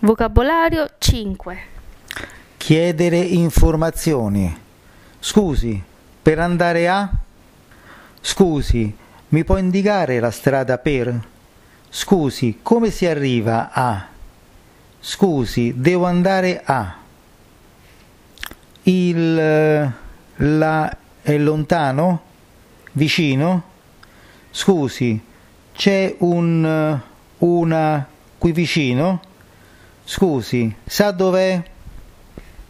Vocabolario 5. Chiedere informazioni. Scusi, per andare a? Scusi, mi può indicare la strada per? Scusi, come si arriva a? Scusi, devo andare a. Il la è lontano? Vicino? Scusi, c'è un una qui vicino? Scusi, sa dov'è?